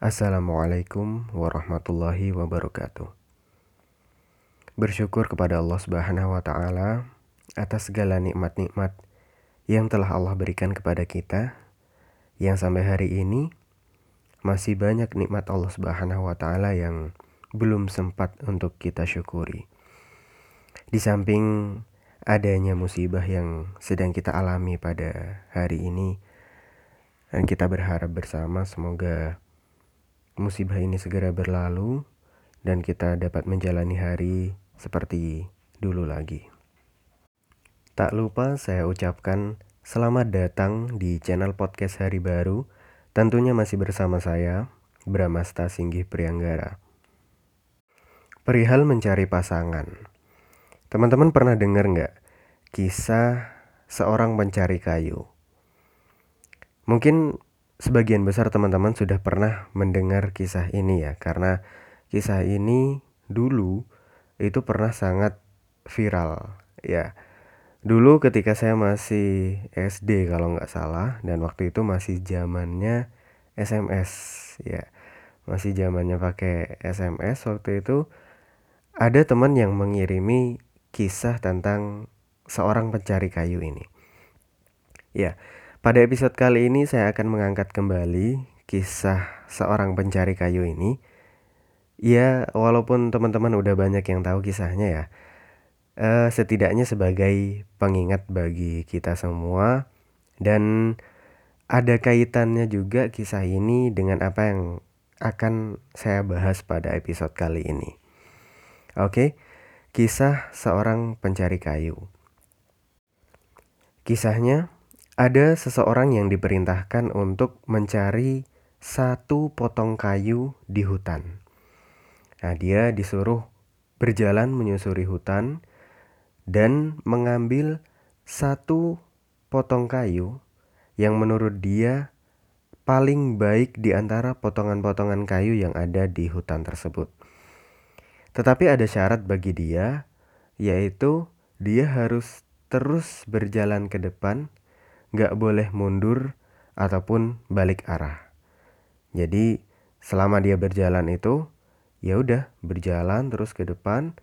Assalamualaikum warahmatullahi wabarakatuh. Bersyukur kepada Allah Subhanahu wa taala atas segala nikmat-nikmat yang telah Allah berikan kepada kita yang sampai hari ini masih banyak nikmat Allah Subhanahu wa taala yang belum sempat untuk kita syukuri. Di samping adanya musibah yang sedang kita alami pada hari ini dan kita berharap bersama semoga musibah ini segera berlalu dan kita dapat menjalani hari seperti dulu lagi. Tak lupa saya ucapkan selamat datang di channel podcast Hari Baru. Tentunya masih bersama saya, Bramasta Singgih Prianggara. Perihal mencari pasangan. Teman-teman pernah dengar nggak kisah seorang pencari kayu? Mungkin sebagian besar teman-teman sudah pernah mendengar kisah ini ya, karena kisah ini dulu itu pernah sangat viral ya. Dulu ketika saya masih SD kalau nggak salah dan waktu itu masih zamannya SMS ya. Masih zamannya pakai SMS waktu itu ada teman yang mengirimi kisah tentang seorang pencari kayu ini. Ya, pada episode kali ini saya akan mengangkat kembali kisah seorang pencari kayu ini. Ya, walaupun teman-teman udah banyak yang tahu kisahnya ya. Uh, setidaknya sebagai pengingat bagi kita semua dan ada kaitannya juga kisah ini dengan apa yang akan saya bahas pada episode kali ini. Oke, kisah seorang pencari kayu. Kisahnya ada seseorang yang diperintahkan untuk mencari satu potong kayu di hutan. Nah, dia disuruh berjalan menyusuri hutan dan mengambil satu potong kayu yang menurut dia paling baik di antara potongan-potongan kayu yang ada di hutan tersebut. Tetapi ada syarat bagi dia, yaitu dia harus terus berjalan ke depan nggak boleh mundur ataupun balik arah. Jadi selama dia berjalan itu ya udah berjalan terus ke depan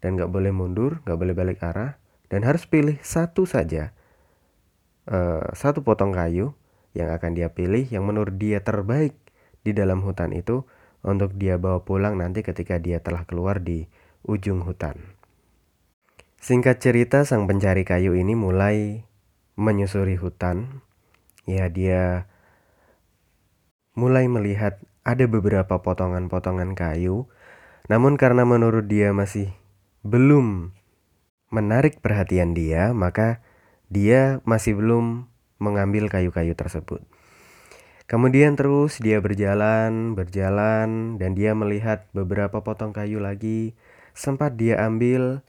dan nggak boleh mundur, nggak boleh balik arah dan harus pilih satu saja uh, satu potong kayu yang akan dia pilih yang menurut dia terbaik di dalam hutan itu untuk dia bawa pulang nanti ketika dia telah keluar di ujung hutan. Singkat cerita, sang pencari kayu ini mulai menyusuri hutan, ya dia mulai melihat ada beberapa potongan-potongan kayu, namun karena menurut dia masih belum menarik perhatian dia, maka dia masih belum mengambil kayu-kayu tersebut. Kemudian terus dia berjalan, berjalan, dan dia melihat beberapa potong kayu lagi. Sempat dia ambil,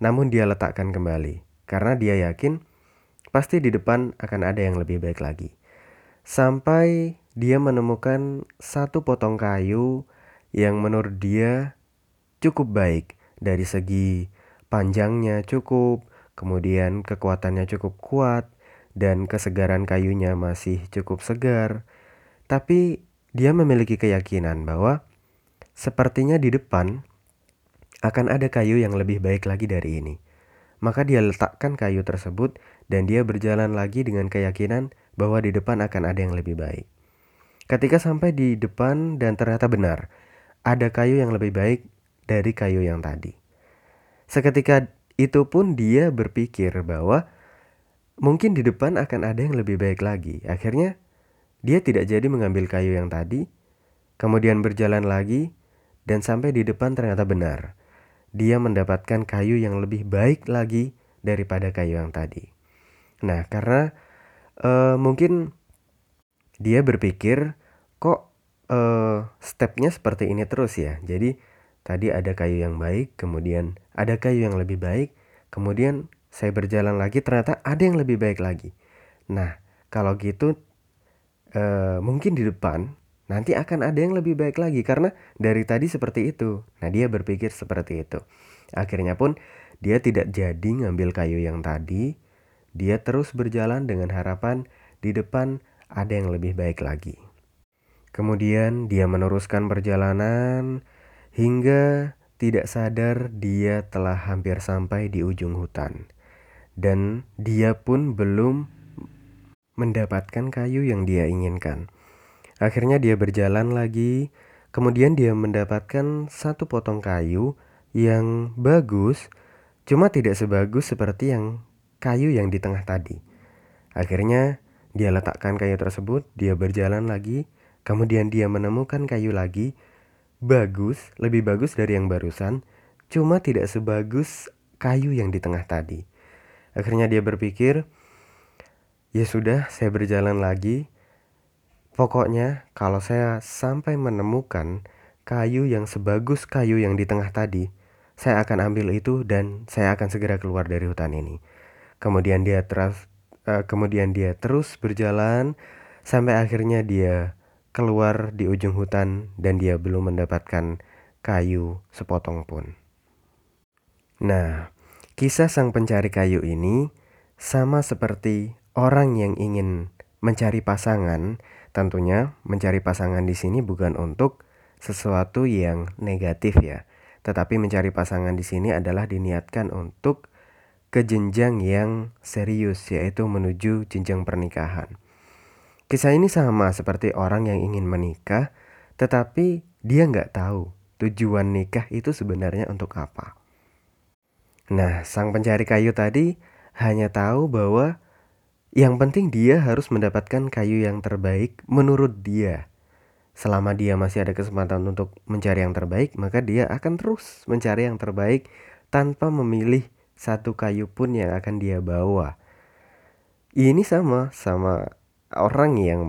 namun dia letakkan kembali karena dia yakin pasti di depan akan ada yang lebih baik lagi. Sampai dia menemukan satu potong kayu yang menurut dia cukup baik dari segi panjangnya cukup, kemudian kekuatannya cukup kuat, dan kesegaran kayunya masih cukup segar. Tapi dia memiliki keyakinan bahwa sepertinya di depan akan ada kayu yang lebih baik lagi dari ini. Maka dia letakkan kayu tersebut dan dia berjalan lagi dengan keyakinan bahwa di depan akan ada yang lebih baik. Ketika sampai di depan dan ternyata benar, ada kayu yang lebih baik dari kayu yang tadi. Seketika itu pun dia berpikir bahwa mungkin di depan akan ada yang lebih baik lagi. Akhirnya dia tidak jadi mengambil kayu yang tadi, kemudian berjalan lagi dan sampai di depan ternyata benar dia mendapatkan kayu yang lebih baik lagi daripada kayu yang tadi. Nah, karena uh, mungkin dia berpikir kok uh, stepnya seperti ini terus ya. Jadi tadi ada kayu yang baik, kemudian ada kayu yang lebih baik, kemudian saya berjalan lagi ternyata ada yang lebih baik lagi. Nah, kalau gitu uh, mungkin di depan nanti akan ada yang lebih baik lagi karena dari tadi seperti itu. Nah, dia berpikir seperti itu. Akhirnya pun dia tidak jadi ngambil kayu yang tadi. Dia terus berjalan dengan harapan di depan ada yang lebih baik lagi. Kemudian dia meneruskan perjalanan hingga tidak sadar dia telah hampir sampai di ujung hutan. Dan dia pun belum mendapatkan kayu yang dia inginkan. Akhirnya dia berjalan lagi, kemudian dia mendapatkan satu potong kayu yang bagus, cuma tidak sebagus seperti yang kayu yang di tengah tadi. Akhirnya dia letakkan kayu tersebut, dia berjalan lagi, Kemudian dia menemukan kayu lagi, bagus, lebih bagus dari yang barusan, cuma tidak sebagus kayu yang di tengah tadi. Akhirnya dia berpikir, ya sudah, saya berjalan lagi. Pokoknya, kalau saya sampai menemukan kayu yang sebagus kayu yang di tengah tadi, saya akan ambil itu dan saya akan segera keluar dari hutan ini. Kemudian dia terus, uh, kemudian dia terus berjalan sampai akhirnya dia keluar di ujung hutan dan dia belum mendapatkan kayu sepotong pun. Nah, kisah sang pencari kayu ini sama seperti orang yang ingin mencari pasangan. Tentunya, mencari pasangan di sini bukan untuk sesuatu yang negatif ya, tetapi mencari pasangan di sini adalah diniatkan untuk ke jenjang yang serius, yaitu menuju jenjang pernikahan. Kisah ini sama seperti orang yang ingin menikah, tetapi dia nggak tahu tujuan nikah itu sebenarnya untuk apa. Nah, sang pencari kayu tadi hanya tahu bahwa yang penting dia harus mendapatkan kayu yang terbaik menurut dia. Selama dia masih ada kesempatan untuk mencari yang terbaik, maka dia akan terus mencari yang terbaik tanpa memilih satu kayu pun yang akan dia bawa. Ini sama sama orang yang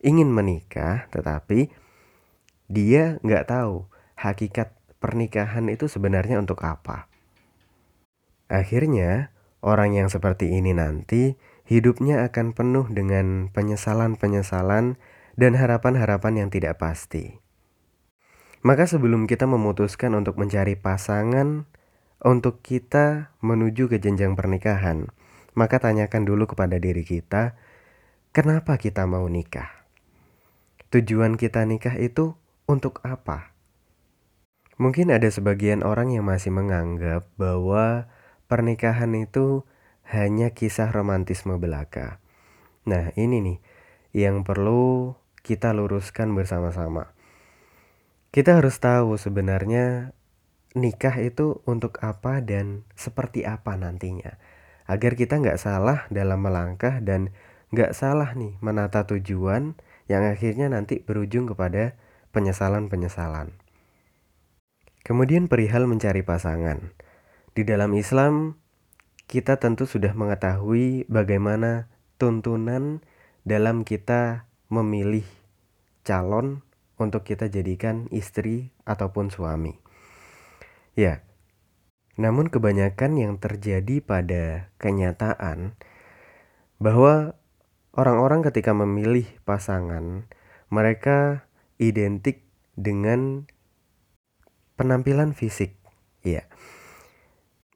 ingin menikah tetapi dia nggak tahu hakikat pernikahan itu sebenarnya untuk apa. Akhirnya, orang yang seperti ini nanti hidupnya akan penuh dengan penyesalan-penyesalan dan harapan-harapan yang tidak pasti. Maka sebelum kita memutuskan untuk mencari pasangan untuk kita menuju ke jenjang pernikahan, maka tanyakan dulu kepada diri kita, Kenapa kita mau nikah? Tujuan kita nikah itu untuk apa? Mungkin ada sebagian orang yang masih menganggap bahwa pernikahan itu hanya kisah romantisme belaka. Nah, ini nih yang perlu kita luruskan bersama-sama. Kita harus tahu sebenarnya nikah itu untuk apa dan seperti apa nantinya. Agar kita nggak salah dalam melangkah dan nggak salah nih menata tujuan yang akhirnya nanti berujung kepada penyesalan-penyesalan. Kemudian perihal mencari pasangan. Di dalam Islam, kita tentu sudah mengetahui bagaimana tuntunan dalam kita memilih calon untuk kita jadikan istri ataupun suami. Ya, namun kebanyakan yang terjadi pada kenyataan bahwa Orang-orang ketika memilih pasangan, mereka identik dengan penampilan fisik. Ya.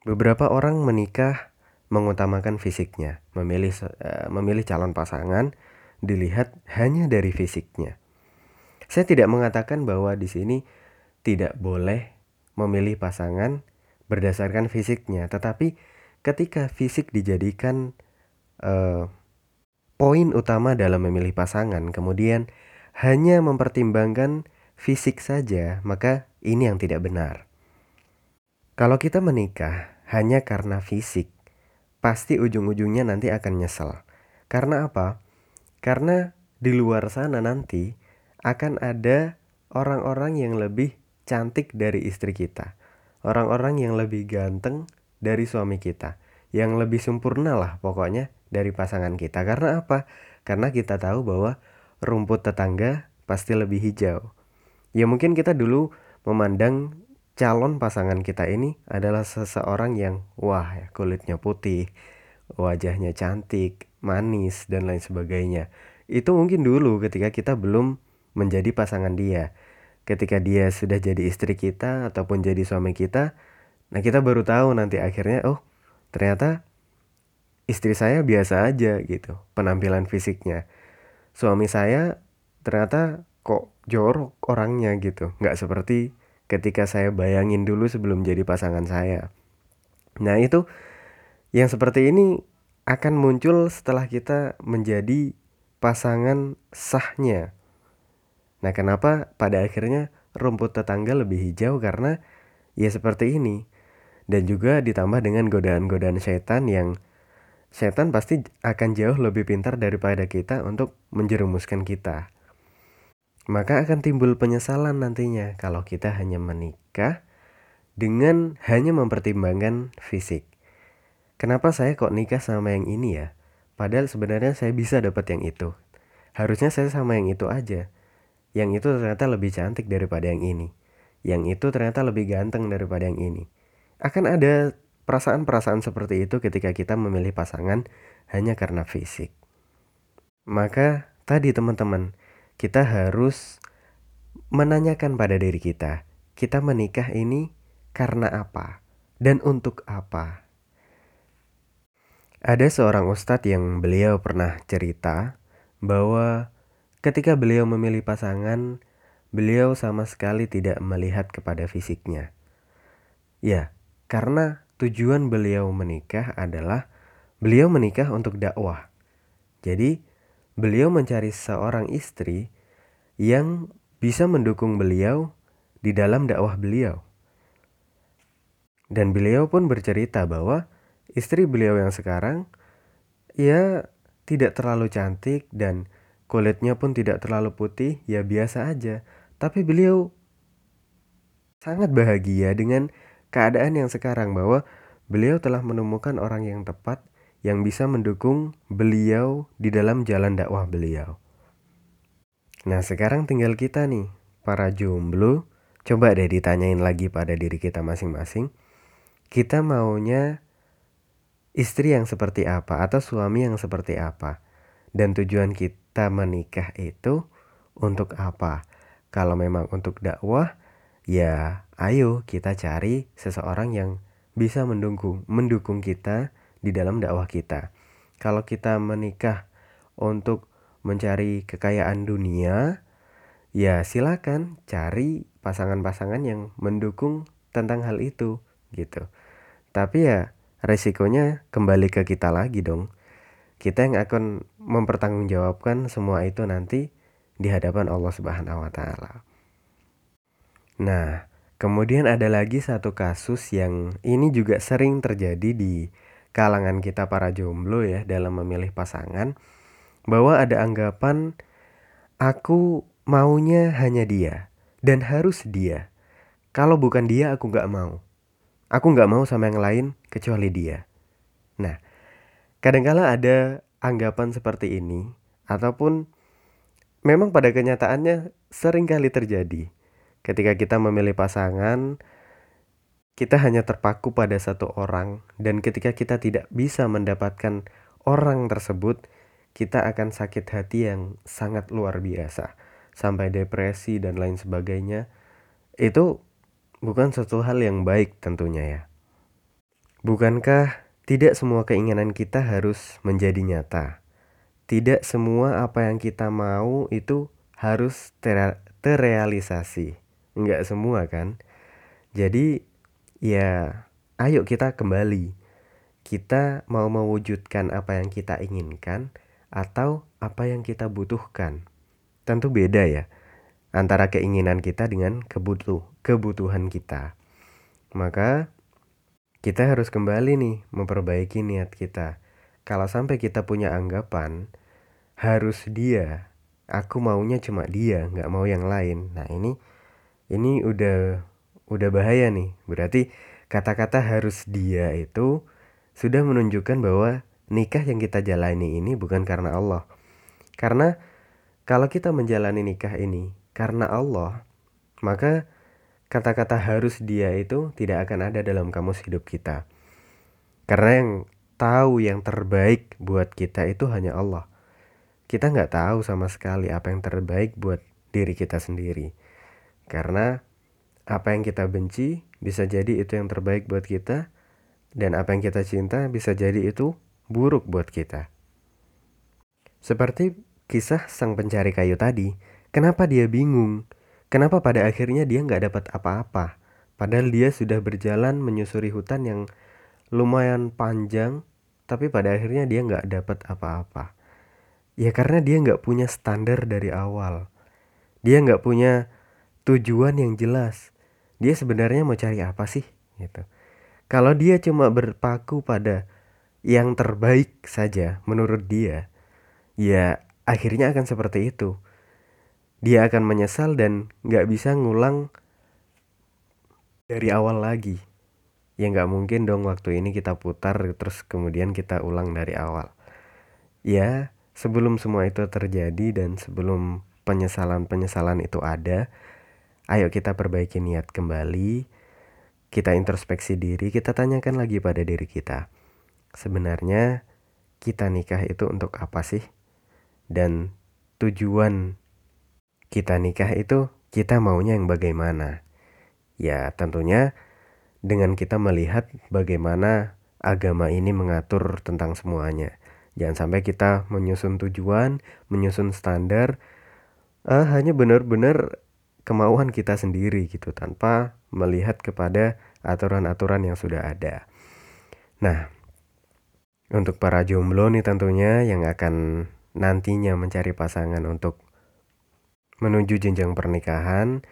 Beberapa orang menikah mengutamakan fisiknya, memilih uh, memilih calon pasangan dilihat hanya dari fisiknya. Saya tidak mengatakan bahwa di sini tidak boleh memilih pasangan berdasarkan fisiknya, tetapi ketika fisik dijadikan uh, poin utama dalam memilih pasangan, kemudian hanya mempertimbangkan fisik saja, maka ini yang tidak benar. Kalau kita menikah hanya karena fisik, pasti ujung-ujungnya nanti akan nyesel. Karena apa? Karena di luar sana nanti akan ada orang-orang yang lebih cantik dari istri kita. Orang-orang yang lebih ganteng dari suami kita. Yang lebih sempurna lah pokoknya dari pasangan kita. Karena apa? Karena kita tahu bahwa rumput tetangga pasti lebih hijau. Ya mungkin kita dulu memandang calon pasangan kita ini adalah seseorang yang wah ya, kulitnya putih, wajahnya cantik, manis dan lain sebagainya. Itu mungkin dulu ketika kita belum menjadi pasangan dia. Ketika dia sudah jadi istri kita ataupun jadi suami kita, nah kita baru tahu nanti akhirnya oh ternyata istri saya biasa aja gitu penampilan fisiknya. Suami saya ternyata kok jorok orangnya gitu. Nggak seperti ketika saya bayangin dulu sebelum jadi pasangan saya. Nah itu yang seperti ini akan muncul setelah kita menjadi pasangan sahnya. Nah kenapa pada akhirnya rumput tetangga lebih hijau karena ya seperti ini. Dan juga ditambah dengan godaan-godaan setan yang setan pasti akan jauh lebih pintar daripada kita untuk menjerumuskan kita. Maka akan timbul penyesalan nantinya kalau kita hanya menikah dengan hanya mempertimbangkan fisik. Kenapa saya kok nikah sama yang ini ya? Padahal sebenarnya saya bisa dapat yang itu. Harusnya saya sama yang itu aja. Yang itu ternyata lebih cantik daripada yang ini. Yang itu ternyata lebih ganteng daripada yang ini. Akan ada perasaan-perasaan seperti itu ketika kita memilih pasangan hanya karena fisik. Maka tadi teman-teman, kita harus menanyakan pada diri kita, kita menikah ini karena apa dan untuk apa. Ada seorang ustadz yang beliau pernah cerita bahwa ketika beliau memilih pasangan, beliau sama sekali tidak melihat kepada fisiknya. Ya, karena tujuan beliau menikah adalah beliau menikah untuk dakwah. Jadi, beliau mencari seorang istri yang bisa mendukung beliau di dalam dakwah beliau. Dan beliau pun bercerita bahwa istri beliau yang sekarang ya tidak terlalu cantik dan kulitnya pun tidak terlalu putih, ya biasa aja. Tapi beliau sangat bahagia dengan keadaan yang sekarang bahwa beliau telah menemukan orang yang tepat yang bisa mendukung beliau di dalam jalan dakwah beliau. Nah sekarang tinggal kita nih, para jomblo, coba deh ditanyain lagi pada diri kita masing-masing. Kita maunya istri yang seperti apa atau suami yang seperti apa. Dan tujuan kita menikah itu untuk apa? Kalau memang untuk dakwah, ya ayo kita cari seseorang yang bisa mendukung mendukung kita di dalam dakwah kita. Kalau kita menikah untuk mencari kekayaan dunia, ya silakan cari pasangan-pasangan yang mendukung tentang hal itu gitu. Tapi ya resikonya kembali ke kita lagi dong. Kita yang akan mempertanggungjawabkan semua itu nanti di hadapan Allah Subhanahu wa taala. Nah, kemudian ada lagi satu kasus yang ini juga sering terjadi di kalangan kita para jomblo ya dalam memilih pasangan bahwa ada anggapan aku maunya hanya dia dan harus dia. Kalau bukan dia aku nggak mau. Aku nggak mau sama yang lain kecuali dia. Nah, kadangkala ada anggapan seperti ini ataupun memang pada kenyataannya sering kali terjadi Ketika kita memilih pasangan, kita hanya terpaku pada satu orang, dan ketika kita tidak bisa mendapatkan orang tersebut, kita akan sakit hati yang sangat luar biasa, sampai depresi dan lain sebagainya. Itu bukan suatu hal yang baik, tentunya, ya. Bukankah tidak semua keinginan kita harus menjadi nyata? Tidak semua apa yang kita mau itu harus terrealisasi. Enggak semua kan. Jadi ya ayo kita kembali. Kita mau mewujudkan apa yang kita inginkan atau apa yang kita butuhkan. Tentu beda ya antara keinginan kita dengan kebutuh kebutuhan kita. Maka kita harus kembali nih memperbaiki niat kita. Kalau sampai kita punya anggapan harus dia, aku maunya cuma dia, nggak mau yang lain. Nah ini ini udah udah bahaya nih. Berarti kata-kata harus dia itu sudah menunjukkan bahwa nikah yang kita jalani ini bukan karena Allah. Karena kalau kita menjalani nikah ini karena Allah, maka kata-kata harus dia itu tidak akan ada dalam kamus hidup kita. Karena yang tahu yang terbaik buat kita itu hanya Allah. Kita nggak tahu sama sekali apa yang terbaik buat diri kita sendiri. Karena apa yang kita benci bisa jadi itu yang terbaik buat kita dan apa yang kita cinta bisa jadi itu buruk buat kita. Seperti kisah sang pencari kayu tadi, Kenapa dia bingung? Kenapa pada akhirnya dia nggak dapat apa-apa? Padahal dia sudah berjalan menyusuri hutan yang lumayan panjang, tapi pada akhirnya dia nggak dapat apa-apa. Ya karena dia nggak punya standar dari awal. Dia nggak punya tujuan yang jelas. Dia sebenarnya mau cari apa sih? Gitu. Kalau dia cuma berpaku pada yang terbaik saja menurut dia, ya akhirnya akan seperti itu dia akan menyesal dan nggak bisa ngulang dari awal lagi. Ya nggak mungkin dong waktu ini kita putar terus kemudian kita ulang dari awal. Ya sebelum semua itu terjadi dan sebelum penyesalan-penyesalan itu ada, ayo kita perbaiki niat kembali, kita introspeksi diri, kita tanyakan lagi pada diri kita. Sebenarnya kita nikah itu untuk apa sih? Dan tujuan kita nikah itu kita maunya yang bagaimana? Ya, tentunya dengan kita melihat bagaimana agama ini mengatur tentang semuanya. Jangan sampai kita menyusun tujuan, menyusun standar, uh, hanya benar-benar kemauan kita sendiri gitu tanpa melihat kepada aturan-aturan yang sudah ada. Nah, untuk para jomblo nih tentunya yang akan nantinya mencari pasangan untuk menuju jenjang pernikahan,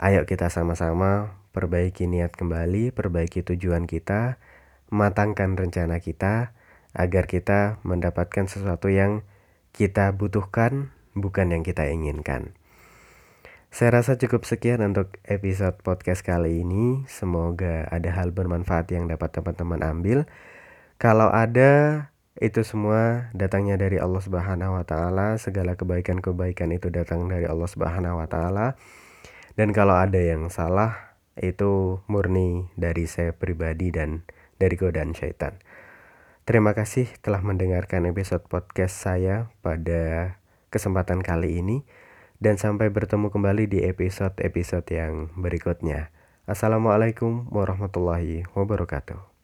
ayo kita sama-sama perbaiki niat kembali, perbaiki tujuan kita, matangkan rencana kita agar kita mendapatkan sesuatu yang kita butuhkan, bukan yang kita inginkan. Saya rasa cukup sekian untuk episode podcast kali ini. Semoga ada hal bermanfaat yang dapat teman-teman ambil. Kalau ada itu semua datangnya dari Allah Subhanahu wa taala, segala kebaikan-kebaikan itu datang dari Allah Subhanahu wa taala. Dan kalau ada yang salah itu murni dari saya pribadi dan dari godaan syaitan. Terima kasih telah mendengarkan episode podcast saya pada kesempatan kali ini dan sampai bertemu kembali di episode-episode yang berikutnya. Assalamualaikum warahmatullahi wabarakatuh.